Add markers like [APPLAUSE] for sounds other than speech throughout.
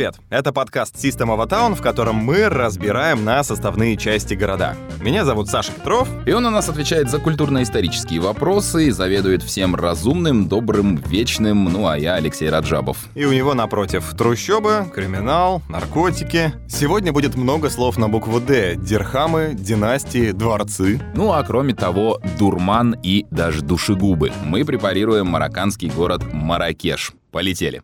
привет! Это подкаст System of a Town, в котором мы разбираем на составные части города. Меня зовут Саша Петров. И он у нас отвечает за культурно-исторические вопросы и заведует всем разумным, добрым, вечным, ну а я Алексей Раджабов. И у него напротив трущобы, криминал, наркотики. Сегодня будет много слов на букву «Д». Дирхамы, династии, дворцы. Ну а кроме того, дурман и даже душегубы. Мы препарируем марокканский город Маракеш. Полетели.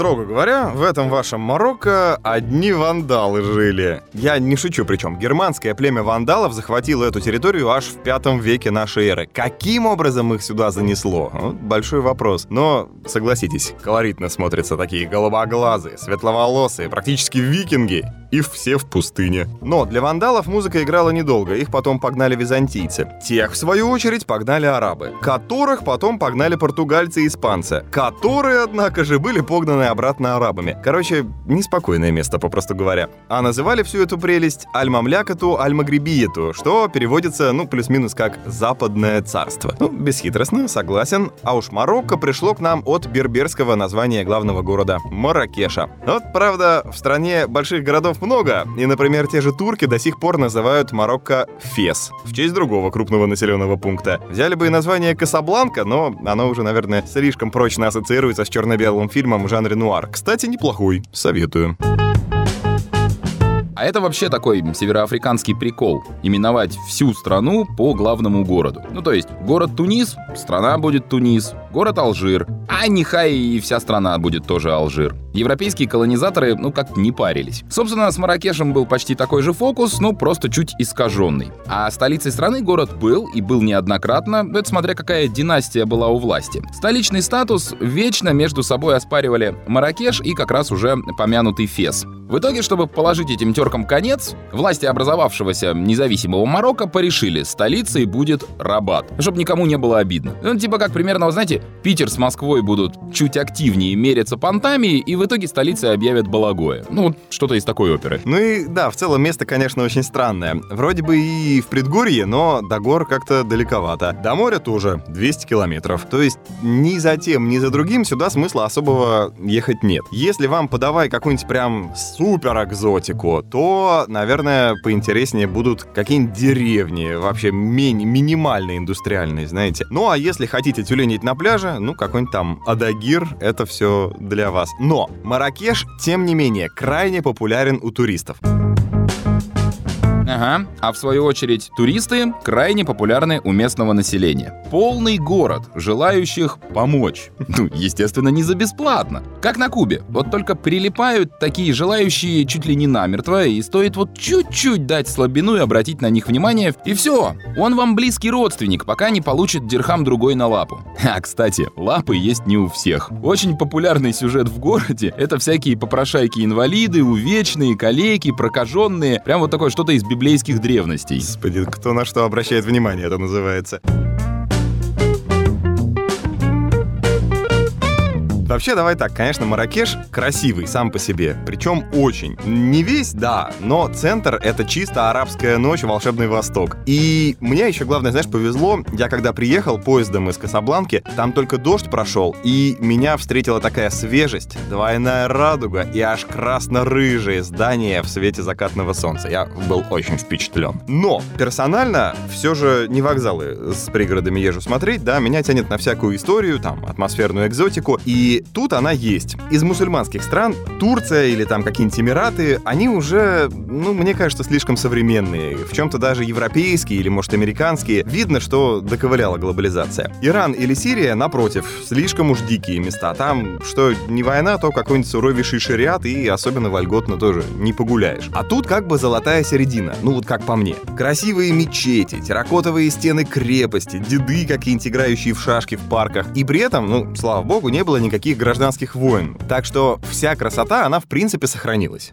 Строго говоря, в этом вашем Марокко одни вандалы жили. Я не шучу причем. Германское племя вандалов захватило эту территорию аж в пятом веке нашей эры. Каким образом их сюда занесло? Вот большой вопрос. Но, согласитесь, колоритно смотрятся такие голубоглазые, светловолосые, практически викинги и все в пустыне. Но для вандалов музыка играла недолго, их потом погнали византийцы. Тех, в свою очередь, погнали арабы, которых потом погнали португальцы и испанцы, которые, однако же, были погнаны обратно арабами. Короче, неспокойное место, попросту говоря. А называли всю эту прелесть Аль-Мамлякату Аль-Магрибиету, что переводится, ну, плюс-минус как «западное царство». Ну, бесхитростно, согласен. А уж Марокко пришло к нам от берберского названия главного города — Маракеша. Вот, правда, в стране больших городов много, и, например, те же турки до сих пор называют Марокко Фес, в честь другого крупного населенного пункта. Взяли бы и название Касабланка, но оно уже, наверное, слишком прочно ассоциируется с черно-белым фильмом в жанре нуар. Кстати, неплохой, советую. А это вообще такой североафриканский прикол. Именовать всю страну по главному городу. Ну то есть, город Тунис, страна будет Тунис. Город Алжир. А нехай и вся страна будет тоже Алжир. Европейские колонизаторы, ну, как не парились. Собственно, с Маракешем был почти такой же фокус, но просто чуть искаженный. А столицей страны город был, и был неоднократно, это смотря какая династия была у власти. Столичный статус вечно между собой оспаривали Маракеш и как раз уже помянутый Фес. В итоге, чтобы положить этим теркам конец, власти образовавшегося независимого Марокко порешили, столицей будет Рабат, чтобы никому не было обидно. Ну, типа как примерно, вы знаете, Питер с Москвой будут чуть активнее мериться понтами, и в итоге столицей объявят Балагое. Ну, вот что-то из такой оперы. Ну и да, в целом место, конечно, очень странное. Вроде бы и в предгорье, но до гор как-то далековато. До моря тоже 200 километров. То есть ни за тем, ни за другим сюда смысла особого ехать нет. Если вам подавай какую-нибудь прям супер экзотику, то, наверное, поинтереснее будут какие-нибудь деревни, вообще ми- минимально индустриальные, знаете. Ну а если хотите тюленить на пляже, ну какой-нибудь там Адагир, это все для вас. Но Маракеш, тем не менее, крайне популярен у туристов. Ага. А в свою очередь, туристы крайне популярны у местного населения. Полный город желающих помочь. [LAUGHS] Ну, естественно, не за бесплатно. Как на Кубе. Вот только прилипают такие желающие чуть ли не намертво, и стоит вот чуть-чуть дать слабину и обратить на них внимание, и все. Он вам близкий родственник, пока не получит дирхам другой на лапу. А, кстати, лапы есть не у всех. Очень популярный сюжет в городе — это всякие попрошайки-инвалиды, увечные, калеки, прокаженные. Прям вот такое что-то из библейских древностей. Господи, кто на что обращает внимание, это называется. Вообще, давай так, конечно, Маракеш красивый сам по себе, причем очень. Не весь, да, но центр — это чисто арабская ночь, волшебный Восток. И мне еще, главное, знаешь, повезло, я когда приехал поездом из Касабланки, там только дождь прошел, и меня встретила такая свежесть, двойная радуга и аж красно-рыжие здания в свете закатного солнца. Я был очень впечатлен. Но персонально все же не вокзалы с пригородами езжу смотреть, да, меня тянет на всякую историю, там, атмосферную экзотику, и тут она есть. Из мусульманских стран Турция или там какие-нибудь Эмираты, они уже, ну, мне кажется, слишком современные. В чем-то даже европейские или, может, американские. Видно, что доковыляла глобализация. Иран или Сирия, напротив, слишком уж дикие места. Там, что не война, то какой-нибудь суровейший шариат и особенно вольготно тоже не погуляешь. А тут как бы золотая середина, ну вот как по мне. Красивые мечети, терракотовые стены крепости, деды какие-нибудь играющие в шашки в парках. И при этом, ну, слава богу, не было никаких гражданских войн. Так что вся красота, она в принципе сохранилась.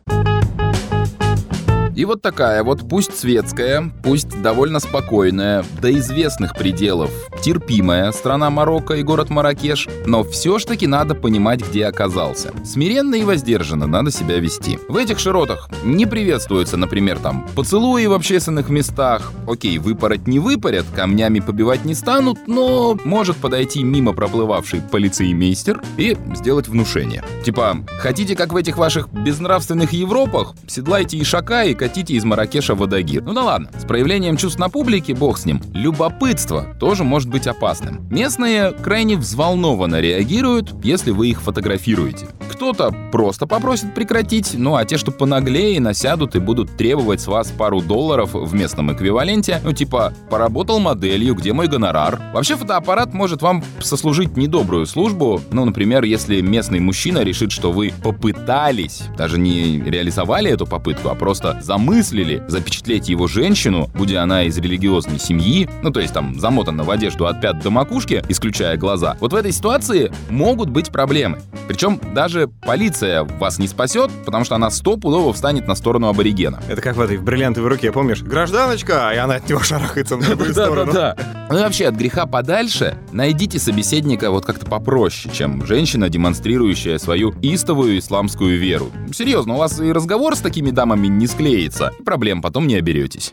И вот такая вот, пусть светская, пусть довольно спокойная, до известных пределов, терпимая страна Марокко и город Маракеш, но все ж таки надо понимать, где оказался. Смиренно и воздержанно надо себя вести. В этих широтах не приветствуется, например, там, поцелуи в общественных местах. Окей, выпороть не выпарят, камнями побивать не станут, но может подойти мимо проплывавший полицеймейстер и сделать внушение. Типа, хотите, как в этих ваших безнравственных Европах? Седлайте ишака и катите из Маракеша в Адагир. Ну да ладно, с проявлением чувств на публике, бог с ним. Любопытство тоже может быть опасным. Местные крайне взволнованно реагируют, если вы их фотографируете. Кто-то просто попросит прекратить, ну а те, что понаглее, насядут и будут требовать с вас пару долларов в местном эквиваленте, ну типа «поработал моделью, где мой гонорар?». Вообще фотоаппарат может вам сослужить недобрую службу, ну, например, если местный мужчина решит, что вы попытались, даже не реализовали эту попытку, а просто замыслили запечатлеть его женщину, будь она из религиозной семьи, ну то есть там замотана в одежду от пят до макушки, исключая глаза, вот в этой ситуации могут быть проблемы. Причем даже полиция вас не спасет, потому что она стопудово встанет на сторону аборигена. Это как в этой в бриллиантовой руке, помнишь? Гражданочка, и она от него [LAUGHS] шарахается на другую сторону. Да-да-да. Ну и вообще, от греха подальше найдите собеседника вот как-то попроще, чем женщина, демонстрирующая свою истовую исламскую веру. Серьезно, у вас и разговор с такими дамами не склеится. Проблем потом не оберетесь.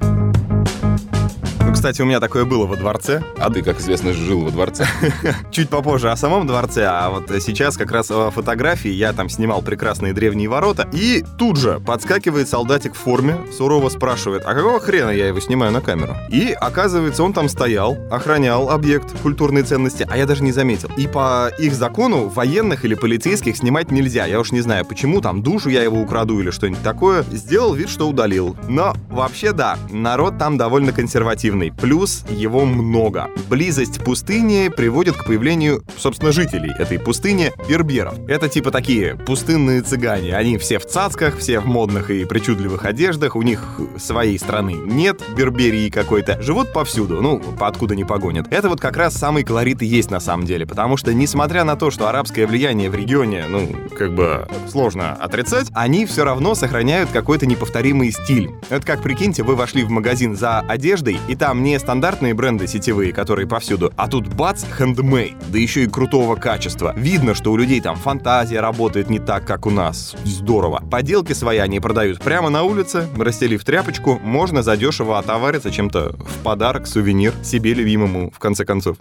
Кстати, у меня такое было во дворце. А ты, как известно, жил во дворце. [LAUGHS] Чуть попозже о самом дворце, а вот сейчас как раз о фотографии я там снимал прекрасные древние ворота, и тут же подскакивает солдатик в форме, сурово спрашивает, а какого хрена я его снимаю на камеру? И оказывается, он там стоял, охранял объект культурной ценности, а я даже не заметил. И по их закону военных или полицейских снимать нельзя. Я уж не знаю, почему там душу я его украду или что-нибудь такое. Сделал вид, что удалил. Но вообще да, народ там довольно консервативный плюс его много. Близость пустыни приводит к появлению, собственно, жителей этой пустыни берберов. Это типа такие пустынные цыгане. Они все в цацках, все в модных и причудливых одеждах, у них своей страны нет, берберии какой-то. Живут повсюду, ну, откуда не погонят. Это вот как раз самый колорит и есть на самом деле, потому что, несмотря на то, что арабское влияние в регионе, ну, как бы сложно отрицать, они все равно сохраняют какой-то неповторимый стиль. Это как, прикиньте, вы вошли в магазин за одеждой, и там не стандартные бренды сетевые, которые повсюду, а тут бац, хендмейд, да еще и крутого качества. Видно, что у людей там фантазия работает не так, как у нас. Здорово. Поделки свои они продают прямо на улице, расстелив тряпочку, можно задешево отовариться чем-то в подарок, сувенир себе любимому, в конце концов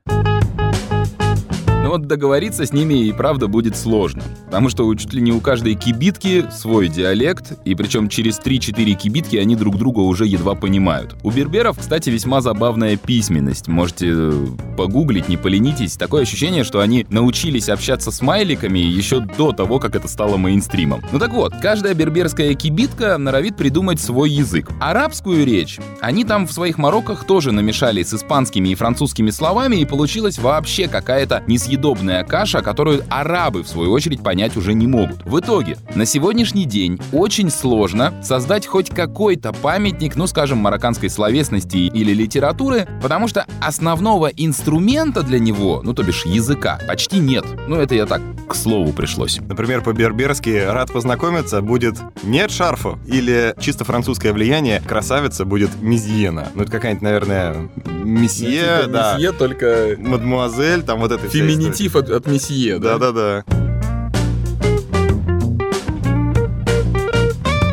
вот договориться с ними и правда будет сложно. Потому что чуть ли не у каждой кибитки свой диалект, и причем через 3-4 кибитки они друг друга уже едва понимают. У берберов, кстати, весьма забавная письменность. Можете э, погуглить, не поленитесь. Такое ощущение, что они научились общаться с смайликами еще до того, как это стало мейнстримом. Ну так вот, каждая берберская кибитка норовит придумать свой язык. Арабскую речь они там в своих мороках тоже намешали с испанскими и французскими словами, и получилась вообще какая-то несъедобная съедобная каша, которую арабы, в свою очередь, понять уже не могут. В итоге, на сегодняшний день очень сложно создать хоть какой-то памятник, ну, скажем, марокканской словесности или литературы, потому что основного инструмента для него, ну, то бишь языка, почти нет. Ну, это я так к слову пришлось. Например, по-берберски «рад познакомиться» будет «нет шарфа» или чисто французское влияние «красавица» будет «мизьена». Ну, это какая-нибудь, наверное, месье, ну, типа да. Месье, только... Мадмуазель, там вот это Феминитив от, от месье, да? Да-да-да.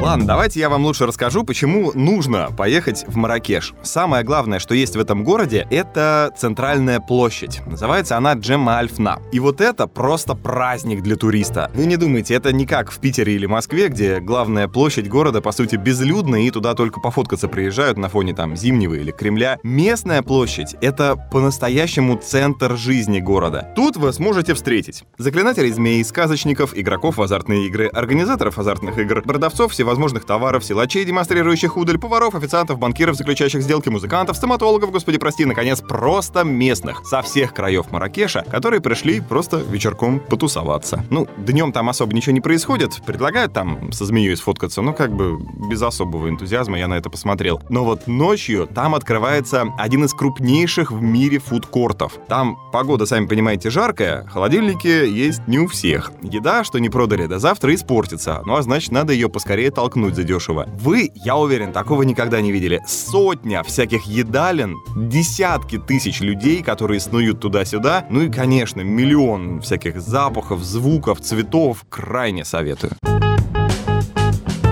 Ладно, давайте я вам лучше расскажу, почему нужно поехать в Маракеш. Самое главное, что есть в этом городе, это центральная площадь. Называется она Джема Альфна. И вот это просто праздник для туриста. Вы не думайте, это не как в Питере или Москве, где главная площадь города, по сути, безлюдная, и туда только пофоткаться приезжают на фоне там Зимнего или Кремля. Местная площадь — это по-настоящему центр жизни города. Тут вы сможете встретить заклинателей змей, сказочников, игроков в азартные игры, организаторов азартных игр, продавцов всевозможных всевозможных товаров, силачей, демонстрирующих удаль, поваров, официантов, банкиров, заключающих сделки, музыкантов, стоматологов, господи прости, наконец, просто местных, со всех краев Маракеша, которые пришли просто вечерком потусоваться. Ну, днем там особо ничего не происходит, предлагают там со змеей сфоткаться, ну, как бы без особого энтузиазма я на это посмотрел. Но вот ночью там открывается один из крупнейших в мире фудкортов. Там погода, сами понимаете, жаркая, холодильники есть не у всех. Еда, что не продали до завтра, испортится, ну а значит, надо ее поскорее толкнуть задешево. Вы, я уверен, такого никогда не видели. Сотня всяких едалин, десятки тысяч людей, которые снуют туда-сюда, ну и, конечно, миллион всяких запахов, звуков, цветов. Крайне советую.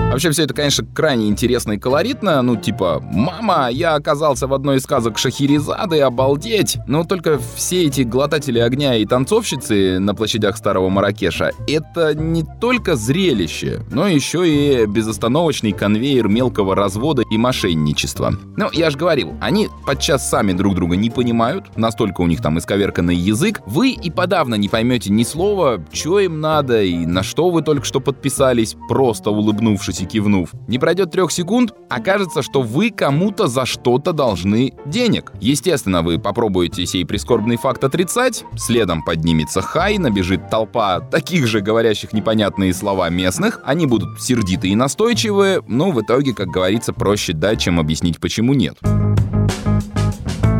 Вообще все это, конечно, крайне интересно и колоритно. Ну, типа, «Мама, я оказался в одной из сказок Шахерезады, обалдеть!» Но только все эти глотатели огня и танцовщицы на площадях Старого Маракеша — это не только зрелище, но еще и безостановочный конвейер мелкого развода и мошенничества. Ну, я же говорил, они подчас сами друг друга не понимают, настолько у них там исковерканный язык. Вы и подавно не поймете ни слова, что им надо и на что вы только что подписались, просто улыбнувшись и кивнув. Не пройдет трех секунд, окажется, что вы кому-то за что-то должны денег. Естественно, вы попробуете сей прискорбный факт отрицать, следом поднимется хай, набежит толпа таких же говорящих непонятные слова местных, они будут сердитые и настойчивые, но в итоге, как говорится, проще дать, чем объяснить, почему нет.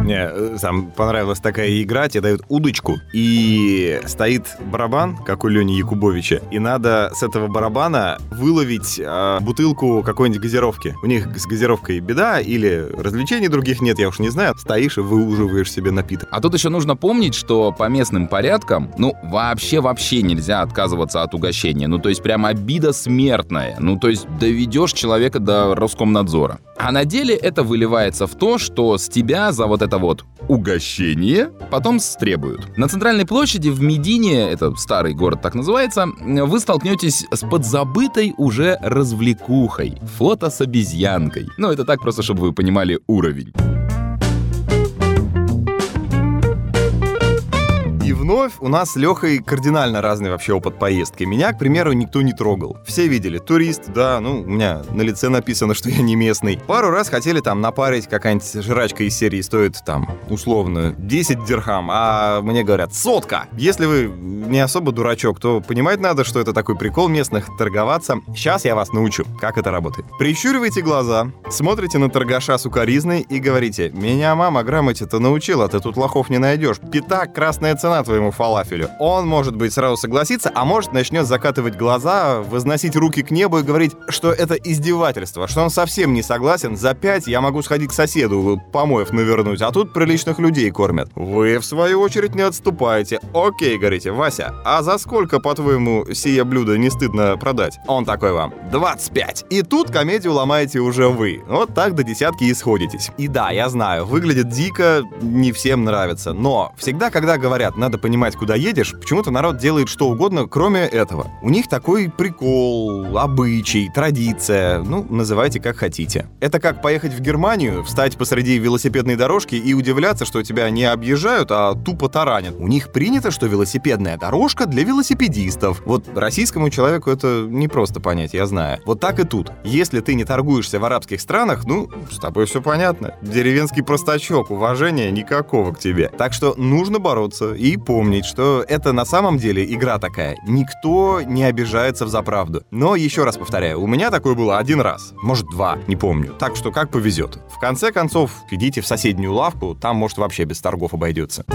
Мне э, там понравилась такая игра, тебе дают удочку, и стоит барабан, как у Лени Якубовича, и надо с этого барабана выловить э, бутылку какой-нибудь газировки. У них с газировкой беда, или развлечений других нет, я уж не знаю. Стоишь и выуживаешь себе напиток. А тут еще нужно помнить, что по местным порядкам, ну, вообще-вообще нельзя отказываться от угощения. Ну, то есть прям обида смертная. Ну, то есть доведешь человека до Роскомнадзора. А на деле это выливается в то, что с тебя за вот это вот угощение потом стребуют. На центральной площади в Медине, это старый город так называется, вы столкнетесь с подзабытой уже развлекухой. Фото с обезьянкой. Ну, это так просто, чтобы вы понимали уровень. И вновь у нас с Лехой кардинально разный вообще опыт поездки. Меня, к примеру, никто не трогал. Все видели, турист, да, ну, у меня на лице написано, что я не местный. Пару раз хотели там напарить, какая-нибудь жрачка из серии стоит там, условно, 10 дирхам, а мне говорят, сотка! Если вы не особо дурачок, то понимать надо, что это такой прикол местных торговаться. Сейчас я вас научу, как это работает. Прищуривайте глаза, смотрите на торгаша сукаризной и говорите, меня мама грамоте-то научила, ты тут лохов не найдешь. Пятак, красная цена твоему фалафелю. Он, может быть, сразу согласится, а может начнет закатывать глаза, возносить руки к небу и говорить, что это издевательство, что он совсем не согласен, за пять я могу сходить к соседу, помоев навернуть, а тут приличных людей кормят. Вы, в свою очередь, не отступаете. Окей, говорите, Вася, а за сколько, по-твоему, сие блюдо не стыдно продать? Он такой вам, 25. И тут комедию ломаете уже вы. Вот так до десятки и сходитесь. И да, я знаю, выглядит дико, не всем нравится, но всегда, когда говорят, надо понимать, куда едешь, почему-то народ делает что угодно, кроме этого. У них такой прикол, обычай, традиция, ну, называйте как хотите. Это как поехать в Германию, встать посреди велосипедной дорожки и удивляться, что тебя не объезжают, а тупо таранят. У них принято, что велосипедная дорожка для велосипедистов. Вот российскому человеку это не просто понять, я знаю. Вот так и тут. Если ты не торгуешься в арабских странах, ну, с тобой все понятно. Деревенский простачок, уважения никакого к тебе. Так что нужно бороться и помнить, что это на самом деле игра такая. Никто не обижается в заправду. Но еще раз повторяю, у меня такое было один раз, может два, не помню. Так что как повезет. В конце концов, идите в соседнюю лавку, там может вообще без торгов обойдется.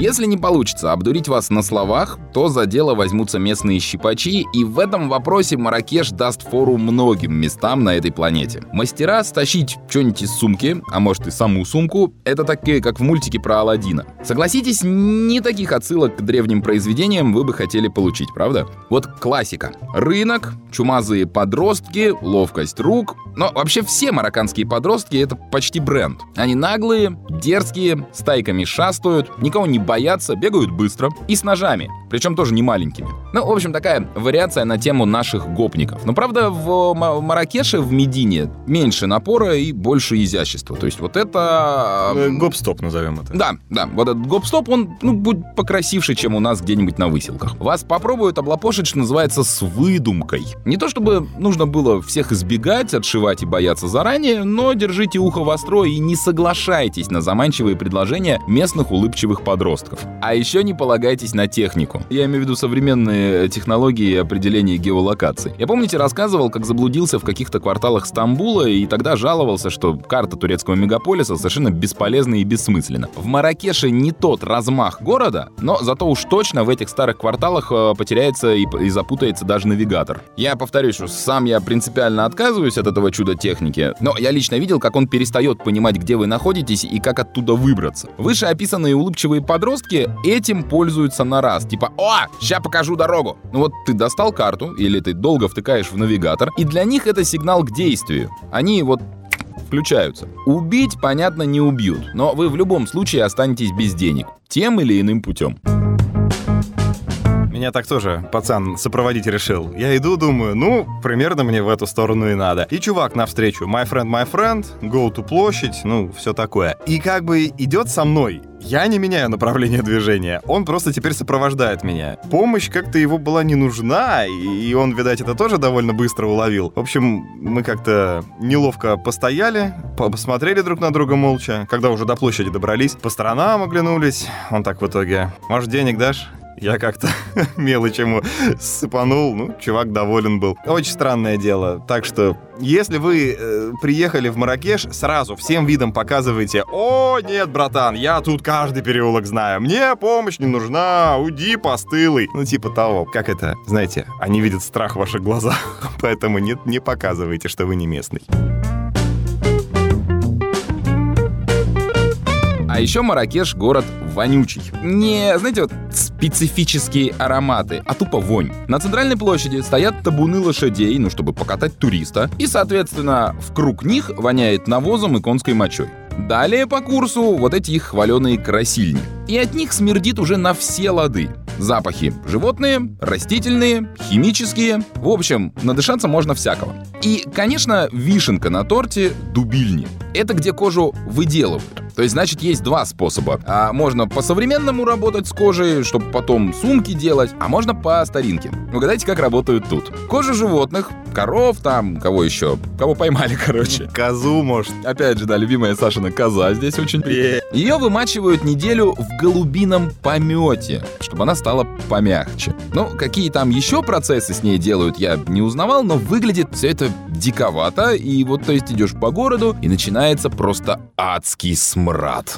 Если не получится обдурить вас на словах, то за дело возьмутся местные щипачи, и в этом вопросе Маракеш даст фору многим местам на этой планете. Мастера стащить что-нибудь из сумки, а может и саму сумку, это такие, как в мультике про Алладина. Согласитесь, не таких отсылок к древним произведениям вы бы хотели получить, правда? Вот классика. Рынок, чумазые подростки, ловкость рук. Но вообще все марокканские подростки — это почти бренд. Они наглые, дерзкие, стайками шастают, никого не боятся, бегают быстро и с ножами, причем тоже не маленькими. Ну, в общем, такая вариация на тему наших гопников. Но, правда, в Маракеше, в Медине, меньше напора и больше изящества. То есть вот это... Э, гоп-стоп назовем это. Да, да. Вот этот гоп-стоп, он ну, будет покрасивше, чем у нас где-нибудь на выселках. Вас попробуют облапошить, что называется, с выдумкой. Не то чтобы нужно было всех избегать, отшивать и бояться заранее, но держите ухо востро и не соглашайтесь на заманчивые предложения местных улыбчивых подростков подростков. А еще не полагайтесь на технику. Я имею в виду современные технологии определения геолокации. Я помните, рассказывал, как заблудился в каких-то кварталах Стамбула и тогда жаловался, что карта турецкого мегаполиса совершенно бесполезна и бессмысленна. В Маракеше не тот размах города, но зато уж точно в этих старых кварталах э, потеряется и, и запутается даже навигатор. Я повторюсь, что сам я принципиально отказываюсь от этого чуда техники, но я лично видел, как он перестает понимать, где вы находитесь и как оттуда выбраться. Вышеописанные улыбчивые подростки этим пользуются на раз. Типа, о, ща покажу дорогу. Ну вот ты достал карту или ты долго втыкаешь в навигатор, и для них это сигнал к действию. Они вот включаются. Убить, понятно, не убьют, но вы в любом случае останетесь без денег. Тем или иным путем. Меня так тоже пацан сопроводить решил. Я иду, думаю, ну, примерно мне в эту сторону и надо. И чувак навстречу, my friend, my friend, go to площадь, ну, все такое. И как бы идет со мной. Я не меняю направление движения, он просто теперь сопровождает меня. Помощь как-то его была не нужна, и он, видать, это тоже довольно быстро уловил. В общем, мы как-то неловко постояли, посмотрели друг на друга молча, когда уже до площади добрались, по сторонам оглянулись. Он так в итоге, может, денег дашь? Я как-то [LAUGHS] мелочь ему сыпанул, ну, чувак доволен был. Очень странное дело. Так что, если вы э, приехали в Маракеш, сразу всем видом показывайте, о, нет, братан, я тут каждый переулок знаю, мне помощь не нужна, уйди, постылый. Ну, типа того. Как это? Знаете, они видят страх в ваших глазах, [LAUGHS] поэтому не, не показывайте, что вы не местный. А еще Маракеш — город вонючий. Не, знаете, вот специфические ароматы, а тупо вонь. На центральной площади стоят табуны лошадей, ну, чтобы покатать туриста, и, соответственно, в круг них воняет навозом и конской мочой. Далее по курсу вот эти их хваленые красильни. И от них смердит уже на все лады. Запахи животные, растительные, химические. В общем, надышаться можно всякого. И, конечно, вишенка на торте — дубильни. Это где кожу выделывают. То есть, значит, есть два способа. А можно по-современному работать с кожей, чтобы потом сумки делать, а можно по старинке. Угадайте, как работают тут. Кожа животных, коров там, кого еще? Кого поймали, [LAUGHS] короче. Козу, может. Опять же, да, любимая Сашина коза здесь очень... Ее вымачивают неделю в голубином помете, чтобы она стала помягче. Ну, какие там еще процессы с ней делают, я не узнавал, но выглядит все это диковато, и вот, то есть, идешь по городу, и начинается просто адский смрад.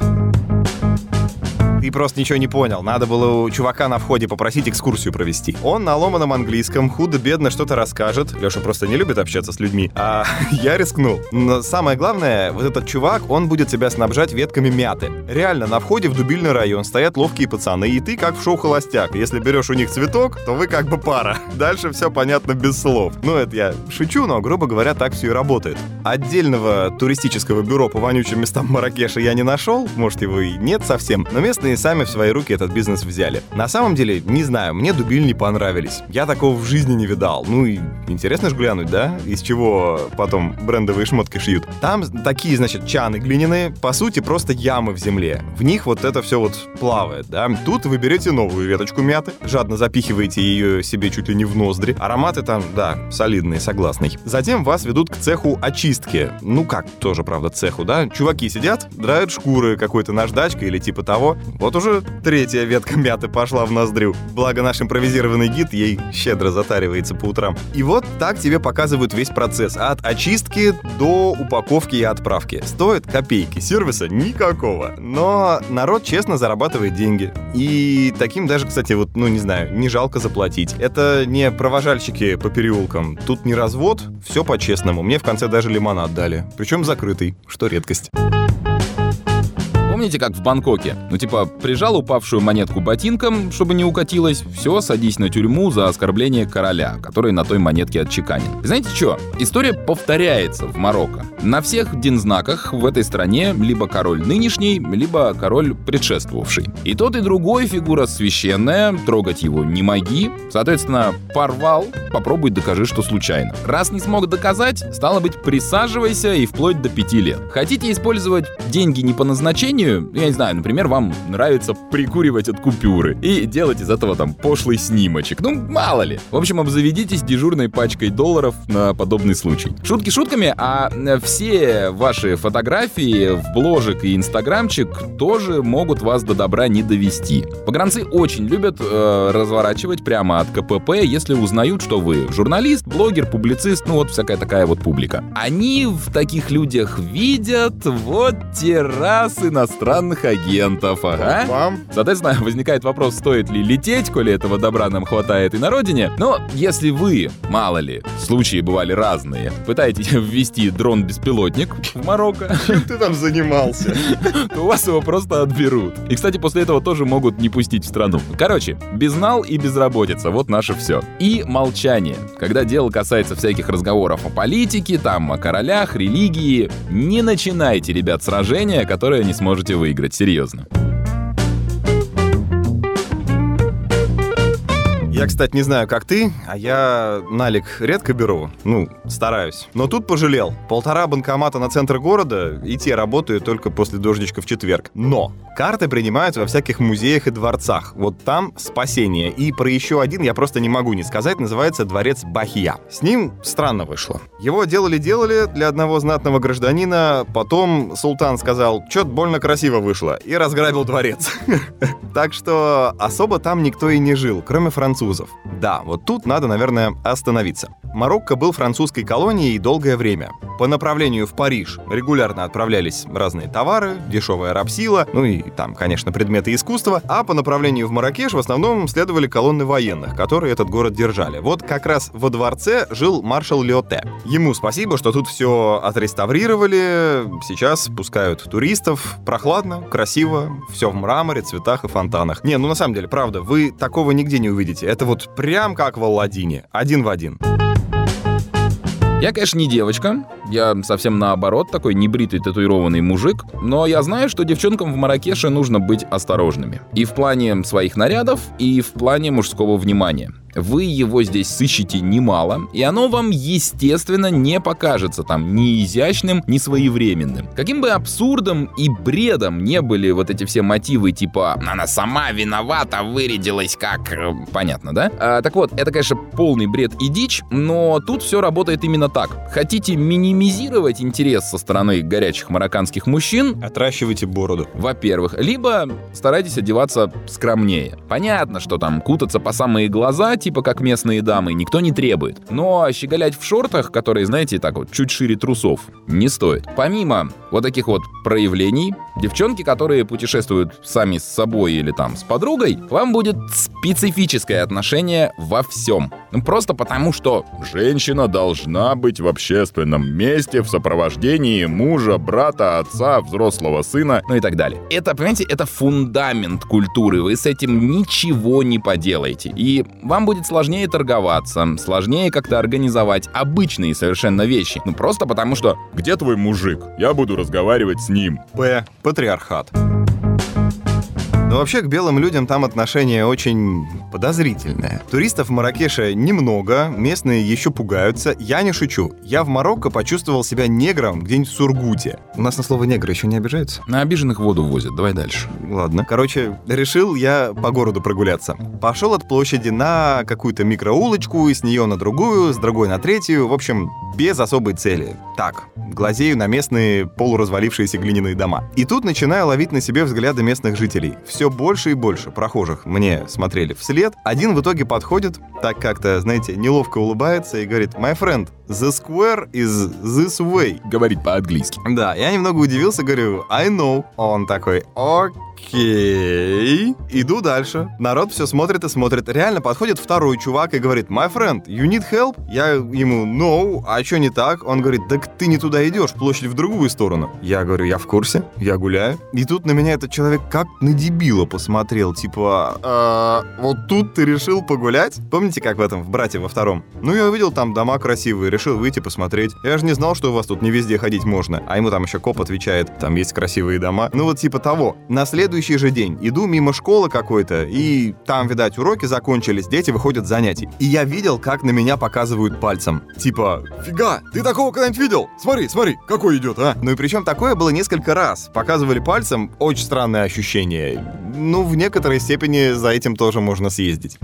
Ты просто ничего не понял. Надо было у чувака на входе попросить экскурсию провести. Он на ломаном английском худо-бедно что-то расскажет. Леша просто не любит общаться с людьми. А [LAUGHS] я рискнул. Но самое главное, вот этот чувак, он будет тебя снабжать ветками мяты. Реально, на входе в дубильный район стоят ловкие пацаны, и ты как в шоу «Холостяк». Если берешь у них цветок, то вы как бы пара. [LAUGHS] Дальше все понятно без слов. Ну, это я шучу, но, грубо говоря, так все и работает. Отдельного туристического бюро по вонючим местам Маракеша я не нашел, может, его и нет совсем, но местные сами в свои руки этот бизнес взяли. На самом деле, не знаю, мне дубильни понравились. Я такого в жизни не видал. Ну и интересно ж глянуть, да? Из чего потом брендовые шмотки шьют. Там такие, значит, чаны глиняные, по сути, просто ямы в земле. В них вот это все вот плавает, да? Тут вы берете новую веточку мяты, жадно запихиваете ее себе чуть ли не в ноздри. Ароматы там, да, солидные, согласный. Затем вас ведут к цеху очистки. Ну как, тоже, правда, цеху, да? Чуваки сидят, драют шкуры какой-то наждачкой или типа того. Вот уже третья ветка мяты пошла в ноздрю. Благо наш импровизированный гид ей щедро затаривается по утрам. И вот так тебе показывают весь процесс. От очистки до упаковки и отправки. Стоит копейки, сервиса никакого. Но народ честно зарабатывает деньги. И таким даже, кстати, вот, ну не знаю, не жалко заплатить. Это не провожальщики по переулкам. Тут не развод, все по-честному. Мне в конце даже лимонад дали. Причем закрытый, что редкость. Помните, как в Бангкоке? Ну, типа, прижал упавшую монетку ботинком, чтобы не укатилась, все, садись на тюрьму за оскорбление короля, который на той монетке отчеканен. Знаете что? История повторяется в Марокко. На всех динзнаках в этой стране либо король нынешний, либо король предшествовавший. И тот, и другой фигура священная, трогать его не моги. Соответственно, порвал, попробуй докажи, что случайно. Раз не смог доказать, стало быть, присаживайся и вплоть до пяти лет. Хотите использовать деньги не по назначению, я не знаю, например, вам нравится прикуривать от купюры и делать из этого там пошлый снимочек. Ну, мало ли. В общем, обзаведитесь дежурной пачкой долларов на подобный случай. Шутки шутками, а все ваши фотографии в бложек и инстаграмчик тоже могут вас до добра не довести. Погранцы очень любят э, разворачивать прямо от КПП, если узнают, что вы журналист, блогер, публицист, ну вот всякая такая вот публика. Они в таких людях видят вот те раз иностранных агентов, ага. Соответственно, возникает вопрос, стоит ли лететь, коли этого добра нам хватает и на родине. Но если вы, мало ли, случаи бывали разные, пытаетесь [LAUGHS] ввести дрон-беспилотник в Марокко, [LAUGHS] Чем ты там занимался? то у вас его просто отберут. И, кстати, после этого тоже могут не пустить в страну. Короче, безнал и безработица, вот наше все. И молчание. Когда дело касается всяких разговоров о политике, там, о королях, религии, не начинайте, ребят, сражения, которое не сможете выиграть, серьезно. Я, кстати, не знаю, как ты, а я налик редко беру. Ну, стараюсь. Но тут пожалел. Полтора банкомата на центр города, и те работают только после дождичка в четверг. Но карты принимаются во всяких музеях и дворцах. Вот там спасение. И про еще один я просто не могу не сказать, называется дворец Бахия. С ним странно вышло. Его делали-делали для одного знатного гражданина, потом султан сказал, что-то больно красиво вышло, и разграбил дворец. [LAUGHS] Так что особо там никто и не жил, кроме французов. Да, вот тут надо, наверное, остановиться. Марокко был французской колонией долгое время. По направлению в Париж регулярно отправлялись разные товары, дешевая рабсила, ну и там, конечно, предметы искусства, а по направлению в Маракеш в основном следовали колонны военных, которые этот город держали. Вот как раз во дворце жил маршал Леоте. Ему спасибо, что тут все отреставрировали, сейчас пускают туристов, прохладно, красиво, все в мраморе, цветах и фонтанах. Не, ну на самом деле, правда, вы такого нигде не увидите. Это вот прям как в Алладине, один в один. Я, конечно, не девочка. Я совсем наоборот, такой небритый татуированный мужик. Но я знаю, что девчонкам в Маракеше нужно быть осторожными. И в плане своих нарядов, и в плане мужского внимания. Вы его здесь сыщете немало, и оно вам, естественно, не покажется там ни изящным, ни своевременным. Каким бы абсурдом и бредом не были вот эти все мотивы типа «она сама виновата, вырядилась как...» э, Понятно, да? А, так вот, это, конечно, полный бред и дичь, но тут все работает именно так. Хотите минимизировать интерес со стороны горячих марокканских мужчин, Отращивайте бороду. во-первых, либо старайтесь одеваться скромнее. Понятно, что там кутаться по самые глаза, типа как местные дамы, никто не требует. Но щеголять в шортах, которые, знаете, так вот, чуть шире трусов, не стоит. Помимо вот таких вот проявлений, девчонки, которые путешествуют сами с собой или там с подругой, к вам будет специфическое отношение во всем. Ну, просто потому, что женщина должна быть в общественном месте в сопровождении мужа, брата, отца, взрослого сына, ну и так далее. Это, понимаете, это фундамент культуры, вы с этим ничего не поделаете. И вам будет сложнее торговаться, сложнее как-то организовать обычные совершенно вещи. Ну просто потому, что «Где твой мужик? Я буду разговаривать с ним». П. Патриархат. Но вообще к белым людям там отношение очень подозрительное. Туристов в Маракеше немного, местные еще пугаются. Я не шучу. Я в Марокко почувствовал себя негром где-нибудь в Сургуте. У нас на слово негр еще не обижаются? На обиженных воду возят, давай дальше. Ладно. Короче, решил я по городу прогуляться. Пошел от площади на какую-то микроулочку, с нее на другую, с другой на третью. В общем, без особой цели. Так, глазею на местные полуразвалившиеся глиняные дома. И тут начинаю ловить на себе взгляды местных жителей. Все больше и больше прохожих мне смотрели вслед. Один в итоге подходит, так как-то, знаете, неловко улыбается и говорит «My friend, the square is this way». Говорить по-английски. Да, я немного удивился, говорю, I know. Он такой, окей. Иду дальше. Народ все смотрит и смотрит. Реально подходит второй чувак и говорит, my friend, you need help? Я ему, no, а что не так? Он говорит, так ты не туда идешь, площадь в другую сторону. Я говорю, я в курсе, я гуляю. И тут на меня этот человек как на дебила посмотрел, типа, «А, вот тут ты решил погулять? Помните, как в этом, в «Брате» во втором? Ну, я увидел там дома красивые, решил выйти посмотреть. Я же не знал, что у вас тут не везде ходить можно. А ему там еще коп отвечает, там есть красивые дома. Ну вот типа того. На следующий же день иду мимо школы какой-то, и там, видать, уроки закончились, дети выходят с занятий. И я видел, как на меня показывают пальцем. Типа, фига, ты такого когда-нибудь видел? Смотри, смотри, какой идет, а? Ну и причем такое было несколько раз. Показывали пальцем, очень странное ощущение. Ну, в некоторой степени за этим тоже можно съездить.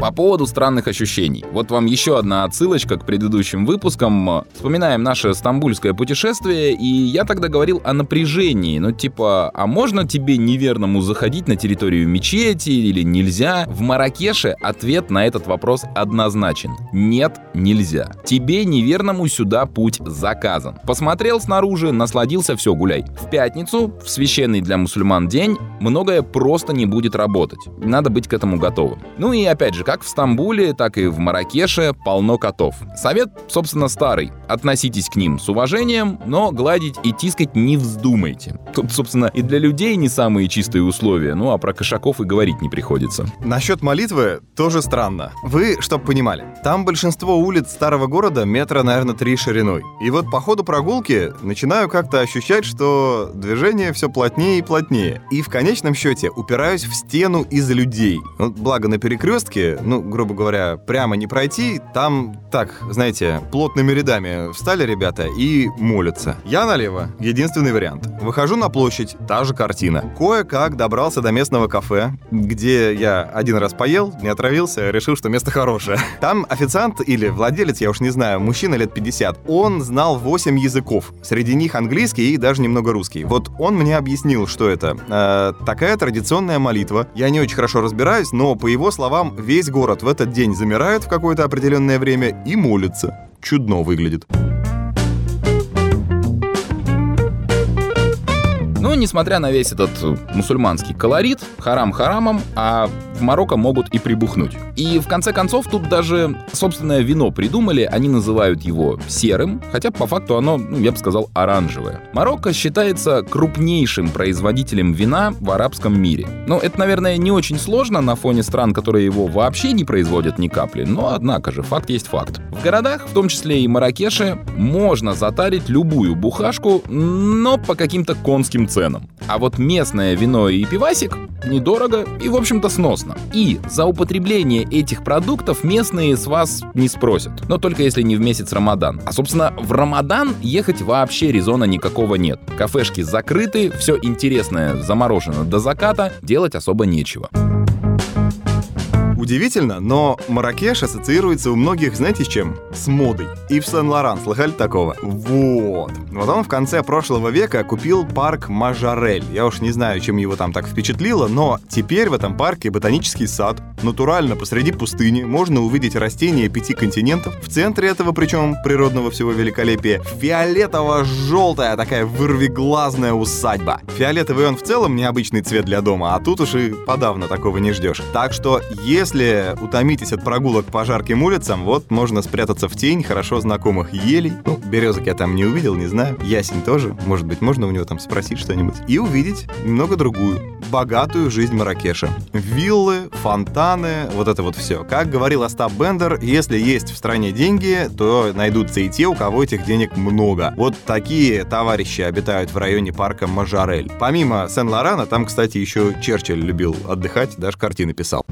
По поводу странных ощущений. Вот вам еще одна отсылочка к предыдущим выпускам. Вспоминаем наше стамбульское путешествие, и я тогда говорил о напряжении. Ну, типа, а можно тебе неверному заходить на территорию мечети или нельзя? В Маракеше ответ на этот вопрос однозначен. Нет, нельзя. Тебе неверному сюда путь заказан. Посмотрел снаружи, насладился, все, гуляй. В пятницу, в священный для мусульман день, многое просто не будет работать. Надо быть к этому готовым. Ну и опять же, как в Стамбуле, так и в Маракеше полно котов. Совет, собственно, старый. Относитесь к ним с уважением, но гладить и тискать не вздумайте. Тут, собственно, и для людей не самые чистые условия, ну а про кошаков и говорить не приходится. Насчет молитвы тоже странно. Вы, чтоб понимали, там большинство улиц старого города метра, наверное, три шириной. И вот по ходу прогулки начинаю как-то ощущать, что движение все плотнее и плотнее. И в конечном счете упираюсь в стену из людей. Вот, благо на перекрестке ну, грубо говоря, прямо не пройти, там, так, знаете, плотными рядами встали ребята и молятся. Я налево, единственный вариант. Выхожу на площадь, та же картина. Кое-как добрался до местного кафе, где я один раз поел, не отравился, решил, что место хорошее. Там официант или владелец, я уж не знаю, мужчина лет 50, он знал 8 языков. Среди них английский и даже немного русский. Вот он мне объяснил, что это. Э, такая традиционная молитва. Я не очень хорошо разбираюсь, но по его словам, весь город в этот день замирает в какое-то определенное время и молится. Чудно выглядит. Но, несмотря на весь этот мусульманский колорит, харам харамом, а в Марокко могут и прибухнуть. И в конце концов тут даже собственное вино придумали, они называют его серым, хотя по факту оно, ну, я бы сказал, оранжевое. Марокко считается крупнейшим производителем вина в арабском мире. Ну, это, наверное, не очень сложно на фоне стран, которые его вообще не производят ни капли, но однако же, факт есть факт. В городах, в том числе и Маракеше, можно затарить любую бухашку, но по каким-то конским ценам. А вот местное вино и пивасик недорого и, в общем-то, сносно. И за употребление этих продуктов местные с вас не спросят. Но только если не в месяц Рамадан. А, собственно, в Рамадан ехать вообще резона никакого нет. Кафешки закрыты, все интересное заморожено до заката, делать особо нечего. Удивительно, но Маракеш ассоциируется у многих, знаете, с чем? С модой. И в Сен-Лоран слыхали такого? Вот. Вот он в конце прошлого века купил парк Мажарель. Я уж не знаю, чем его там так впечатлило, но теперь в этом парке ботанический сад. Натурально посреди пустыни можно увидеть растения пяти континентов. В центре этого, причем природного всего великолепия, фиолетово-желтая такая вырвиглазная усадьба. Фиолетовый он в целом необычный цвет для дома, а тут уж и подавно такого не ждешь. Так что, если если утомитесь от прогулок по жарким улицам, вот можно спрятаться в тень хорошо знакомых елей. Ну, березок я там не увидел, не знаю. Ясень тоже. Может быть, можно у него там спросить что-нибудь. И увидеть немного другую, богатую жизнь Маракеша. Виллы, фонтаны, вот это вот все. Как говорил Остап Бендер, если есть в стране деньги, то найдутся и те, у кого этих денег много. Вот такие товарищи обитают в районе парка Мажарель. Помимо Сен-Лорана, там, кстати, еще Черчилль любил отдыхать, даже картины писал.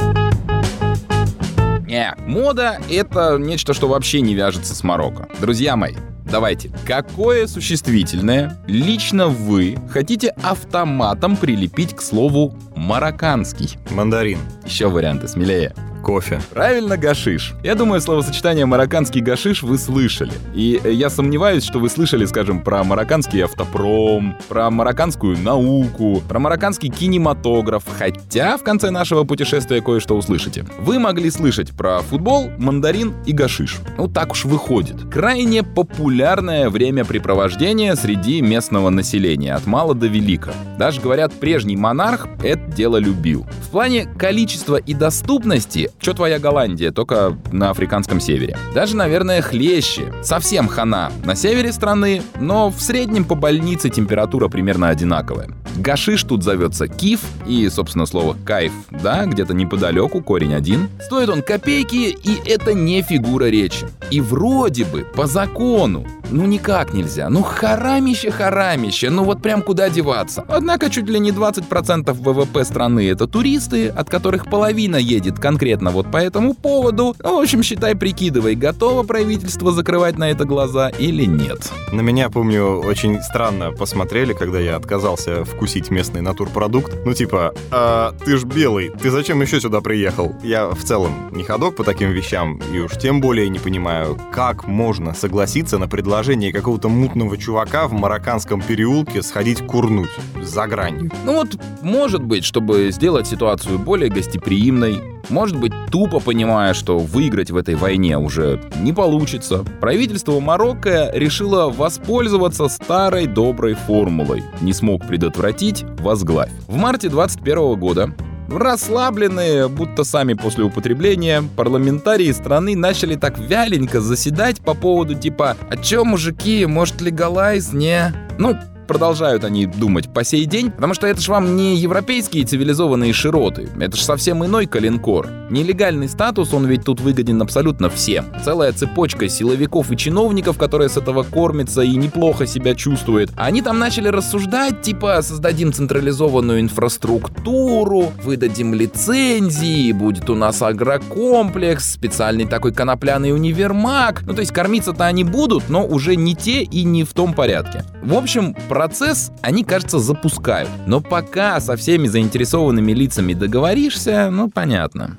Не, мода — это нечто, что вообще не вяжется с Марокко. Друзья мои, Давайте, какое существительное лично вы хотите автоматом прилепить к слову «марокканский»? Мандарин. Еще варианты, смелее. Кофе. Правильно, гашиш. Я думаю, словосочетание «марокканский гашиш» вы слышали. И я сомневаюсь, что вы слышали, скажем, про марокканский автопром, про марокканскую науку, про марокканский кинематограф, хотя в конце нашего путешествия кое-что услышите. Вы могли слышать про футбол, мандарин и гашиш. Ну так уж выходит. Крайне популярное времяпрепровождение среди местного населения, от мала до велика. Даже, говорят, прежний монарх это дело любил. В плане количества и доступности что твоя Голландия, только на африканском севере. Даже, наверное, хлеще. Совсем хана на севере страны, но в среднем по больнице температура примерно одинаковая. Гашиш тут зовется киф, и, собственно, слово кайф, да, где-то неподалеку, корень один. Стоит он копейки, и это не фигура речи. И вроде бы, по закону, ну никак нельзя. Ну харамище, харамище, ну вот прям куда деваться. Однако чуть ли не 20% ВВП страны это туристы, от которых половина едет конкретно вот по этому поводу. Ну, в общем, считай, прикидывай, готово правительство закрывать на это глаза или нет. На меня, помню, очень странно посмотрели, когда я отказался вкусить местный натурпродукт. Ну типа, а, ты ж белый, ты зачем еще сюда приехал? Я в целом не ходок по таким вещам, и уж тем более не понимаю, как можно согласиться на предложение предложение какого-то мутного чувака в марокканском переулке сходить курнуть за гранью. Ну вот, может быть, чтобы сделать ситуацию более гостеприимной, может быть, тупо понимая, что выиграть в этой войне уже не получится, правительство Марокко решило воспользоваться старой доброй формулой «не смог предотвратить, возглавь». В марте 21 года Расслабленные, будто сами после употребления, парламентарии страны начали так вяленько заседать по поводу типа «А чё, мужики, может легалайз, не?» Ну, продолжают они думать по сей день, потому что это ж вам не европейские цивилизованные широты, это ж совсем иной калинкор. Нелегальный статус, он ведь тут выгоден абсолютно всем. Целая цепочка силовиков и чиновников, которые с этого кормятся и неплохо себя чувствуют. Они там начали рассуждать, типа, создадим централизованную инфраструктуру, выдадим лицензии, будет у нас агрокомплекс, специальный такой конопляный универмаг. Ну, то есть кормиться-то они будут, но уже не те и не в том порядке. В общем, процесс они, кажется, запускают. Но пока со всеми заинтересованными лицами договоришься, ну, понятно.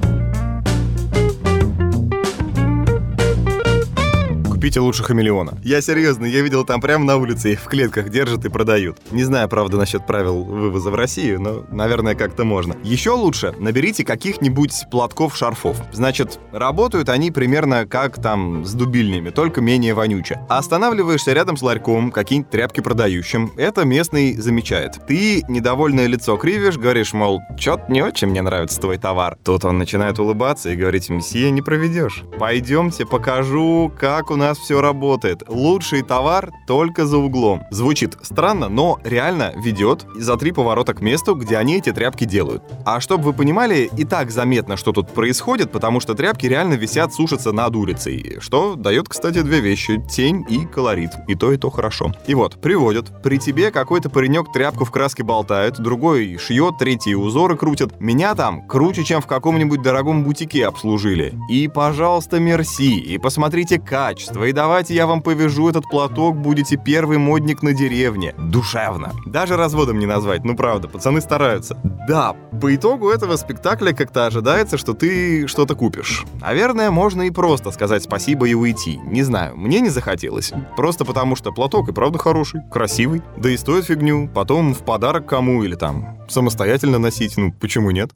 Купите лучше хамелеона. Я серьезно, я видел там прямо на улице их в клетках держат и продают. Не знаю, правда, насчет правил вывоза в Россию, но, наверное, как-то можно. Еще лучше наберите каких-нибудь платков-шарфов. Значит, работают они примерно как там с дубильнями, только менее вонюче. Останавливаешься рядом с ларьком, какие-нибудь тряпки продающим. Это местный замечает. Ты недовольное лицо кривишь, говоришь, мол, чё-то не очень мне нравится твой товар. Тут он начинает улыбаться и говорить, месье, не проведешь. Пойдемте, покажу, как у нас нас все работает. Лучший товар только за углом. Звучит странно, но реально ведет за три поворота к месту, где они эти тряпки делают. А чтобы вы понимали, и так заметно, что тут происходит, потому что тряпки реально висят, сушатся над улицей. Что дает, кстати, две вещи. Тень и колорит. И то, и то хорошо. И вот, приводят. При тебе какой-то паренек тряпку в краске болтает, другой шьет, третий узоры крутят. Меня там круче, чем в каком-нибудь дорогом бутике обслужили. И, пожалуйста, мерси. И посмотрите качество качество, и давайте я вам повяжу этот платок, будете первый модник на деревне. Душевно. Даже разводом не назвать, ну правда, пацаны стараются. Да, по итогу этого спектакля как-то ожидается, что ты что-то купишь. Наверное, можно и просто сказать спасибо и уйти. Не знаю, мне не захотелось. Просто потому что платок и правда хороший, красивый, да и стоит фигню, потом в подарок кому или там самостоятельно носить, ну почему нет?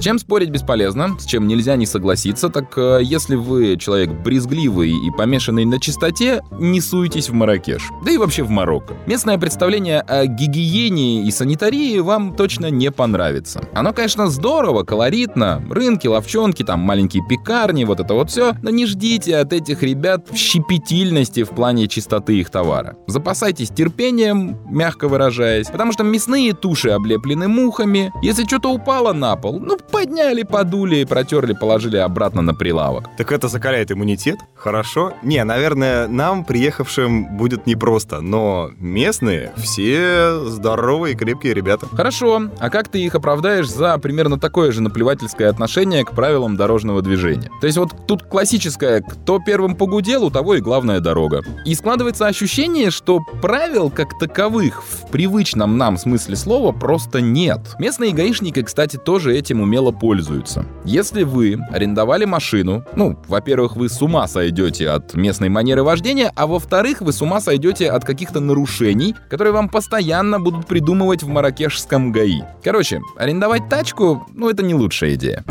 С чем спорить бесполезно, с чем нельзя не согласиться, так э, если вы человек брезгливый и помешанный на чистоте, не суетесь в Маракеш. Да и вообще в Марокко. Местное представление о гигиене и санитарии вам точно не понравится. Оно, конечно, здорово, колоритно, рынки, ловчонки, там маленькие пекарни, вот это вот все, но не ждите от этих ребят щепетильности в плане чистоты их товара. Запасайтесь терпением, мягко выражаясь, потому что мясные туши облеплены мухами, если что-то упало на пол, ну Подняли, подули, протерли, положили обратно на прилавок. Так это закаляет иммунитет? Хорошо. Не, наверное, нам, приехавшим, будет непросто, но местные все здоровые и крепкие ребята. Хорошо. А как ты их оправдаешь за примерно такое же наплевательское отношение к правилам дорожного движения? То есть вот тут классическое, кто первым погудел, у того и главная дорога. И складывается ощущение, что правил как таковых в привычном нам смысле слова просто нет. Местные гаишники, кстати, тоже этим умело умело пользуются. Если вы арендовали машину, ну, во-первых, вы с ума сойдете от местной манеры вождения, а во-вторых, вы с ума сойдете от каких-то нарушений, которые вам постоянно будут придумывать в маракешском ГАИ. Короче, арендовать тачку, ну, это не лучшая идея.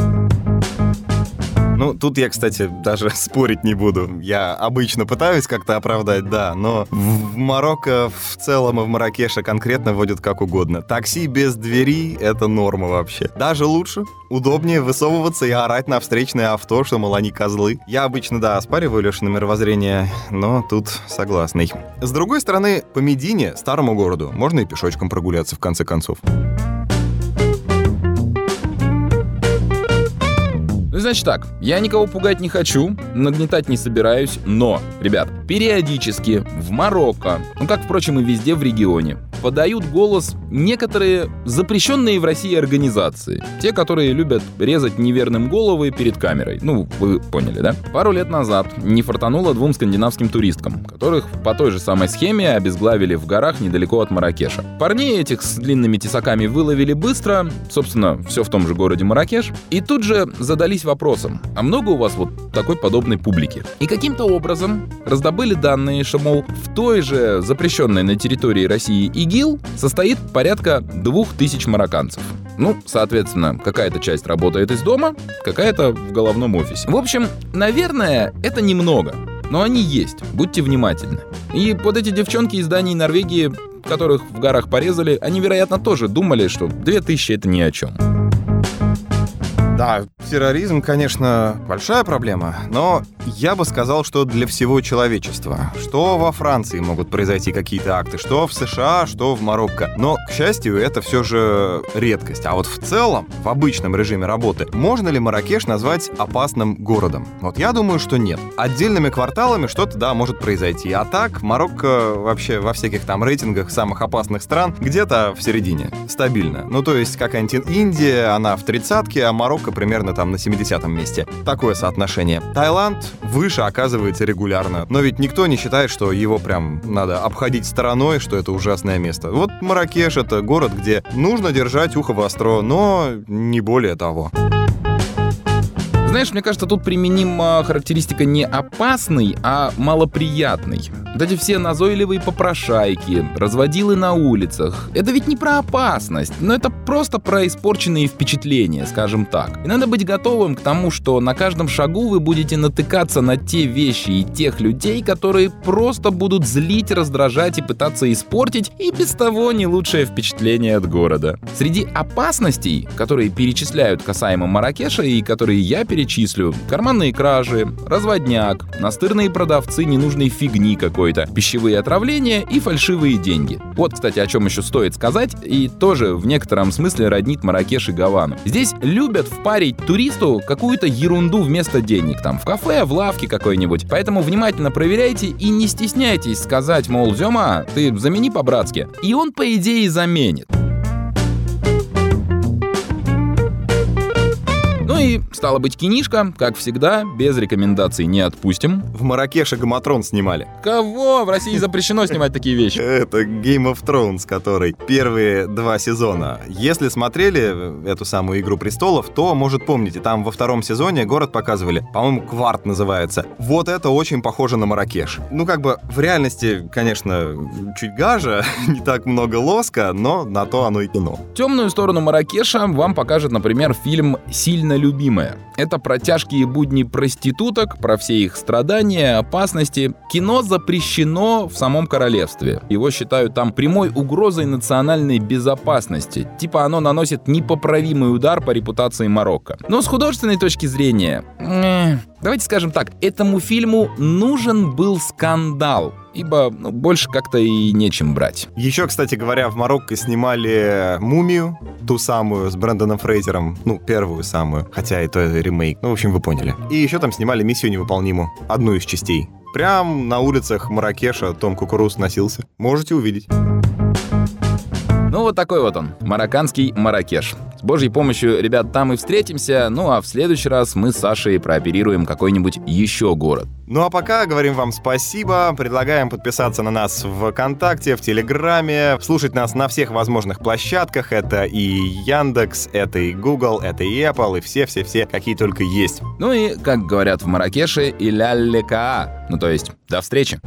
Ну, тут я, кстати, даже [LAUGHS] спорить не буду. Я обычно пытаюсь как-то оправдать, да, но в Марокко в целом и в Маракеше конкретно водят как угодно. Такси без двери — это норма вообще. Даже лучше, удобнее высовываться и орать на встречное авто, что, мол, они козлы. Я обычно, да, оспариваю Лешина мировоззрение, но тут согласный. С другой стороны, по Медине, старому городу, можно и пешочком прогуляться в конце концов. Значит так, я никого пугать не хочу, нагнетать не собираюсь, но, ребят, периодически в Марокко, ну как, впрочем, и везде в регионе, подают голос некоторые запрещенные в России организации. Те, которые любят резать неверным головы перед камерой. Ну, вы поняли, да? Пару лет назад не фартануло двум скандинавским туристкам, которых по той же самой схеме обезглавили в горах недалеко от Маракеша. Парней этих с длинными тесаками выловили быстро, собственно, все в том же городе Маракеш, и тут же задались вопросом, а много у вас вот такой подобной публики? И каким-то образом раздобыли данные, что, мол, в той же запрещенной на территории России ИГИЛ состоит порядка двух тысяч марокканцев. Ну, соответственно, какая-то часть работает из дома, какая-то в головном офисе. В общем, наверное, это немного. Но они есть, будьте внимательны. И вот эти девчонки из Дании и Норвегии, которых в горах порезали, они, вероятно, тоже думали, что 2000 это ни о чем. Да, терроризм, конечно, большая проблема, но я бы сказал, что для всего человечества. Что во Франции могут произойти какие-то акты, что в США, что в Марокко. Но, к счастью, это все же редкость. А вот в целом, в обычном режиме работы, можно ли Маракеш назвать опасным городом? Вот я думаю, что нет. Отдельными кварталами что-то, да, может произойти. А так, Марокко вообще во всяких там рейтингах самых опасных стран где-то в середине. Стабильно. Ну, то есть, какая-нибудь Индия, она в тридцатке, а Марокко примерно там на 70-м месте. Такое соотношение. Таиланд выше оказывается регулярно. Но ведь никто не считает, что его прям надо обходить стороной, что это ужасное место. Вот Маракеш — это город, где нужно держать ухо востро, но не более того. Знаешь, мне кажется, тут применима характеристика не опасный, а малоприятный. Вот эти все назойливые попрошайки, разводилы на улицах. Это ведь не про опасность, но это просто про испорченные впечатления, скажем так. И надо быть готовым к тому, что на каждом шагу вы будете натыкаться на те вещи и тех людей, которые просто будут злить, раздражать и пытаться испортить и без того не лучшее впечатление от города. Среди опасностей, которые перечисляют касаемо Маракеша и которые я перечисляю, перечислю. Карманные кражи, разводняк, настырные продавцы ненужной фигни какой-то, пищевые отравления и фальшивые деньги. Вот, кстати, о чем еще стоит сказать, и тоже в некотором смысле роднит Маракеш и Гавану. Здесь любят впарить туристу какую-то ерунду вместо денег, там, в кафе, в лавке какой-нибудь. Поэтому внимательно проверяйте и не стесняйтесь сказать, мол, Зема, ты замени по-братски. И он, по идее, заменит. Ну и, стало быть, кинишка, как всегда, без рекомендаций не отпустим. В Маракеше Гаматрон снимали. Кого? В России запрещено снимать такие вещи. [LAUGHS] Это Game of Thrones, который первые два сезона. Если смотрели эту самую «Игру престолов», то, может, помните, там во втором сезоне город показывали, по-моему, Кварт называется. Вот это очень похоже на Маракеш. Ну, как бы в реальности, конечно, чуть гажа, [LAUGHS] не так много лоска, но на то оно и кино. Темную сторону Маракеша вам покажет, например, фильм «Сильно любит любимое. Это про тяжкие будни проституток, про все их страдания, опасности. Кино запрещено в самом королевстве. Его считают там прямой угрозой национальной безопасности. Типа оно наносит непоправимый удар по репутации Марокко. Но с художественной точки зрения... Давайте скажем так, этому фильму нужен был скандал ибо ну, больше как-то и нечем брать. Еще, кстати говоря, в Марокко снимали «Мумию», ту самую с Брэндоном Фрейзером, ну, первую самую, хотя это ремейк, ну, в общем, вы поняли. И еще там снимали «Миссию невыполнимую», одну из частей. Прям на улицах Маракеша Том Кукуруз носился. Можете увидеть. Ну вот такой вот он, марокканский Маракеш. С божьей помощью, ребят, там и встретимся. Ну а в следующий раз мы с Сашей прооперируем какой-нибудь еще город. Ну а пока говорим вам спасибо, предлагаем подписаться на нас в ВКонтакте, в Телеграме, слушать нас на всех возможных площадках. Это и Яндекс, это и Google, это и Apple, и все-все-все, какие только есть. Ну и, как говорят в Маракеше, и ля Ну то есть, до встречи.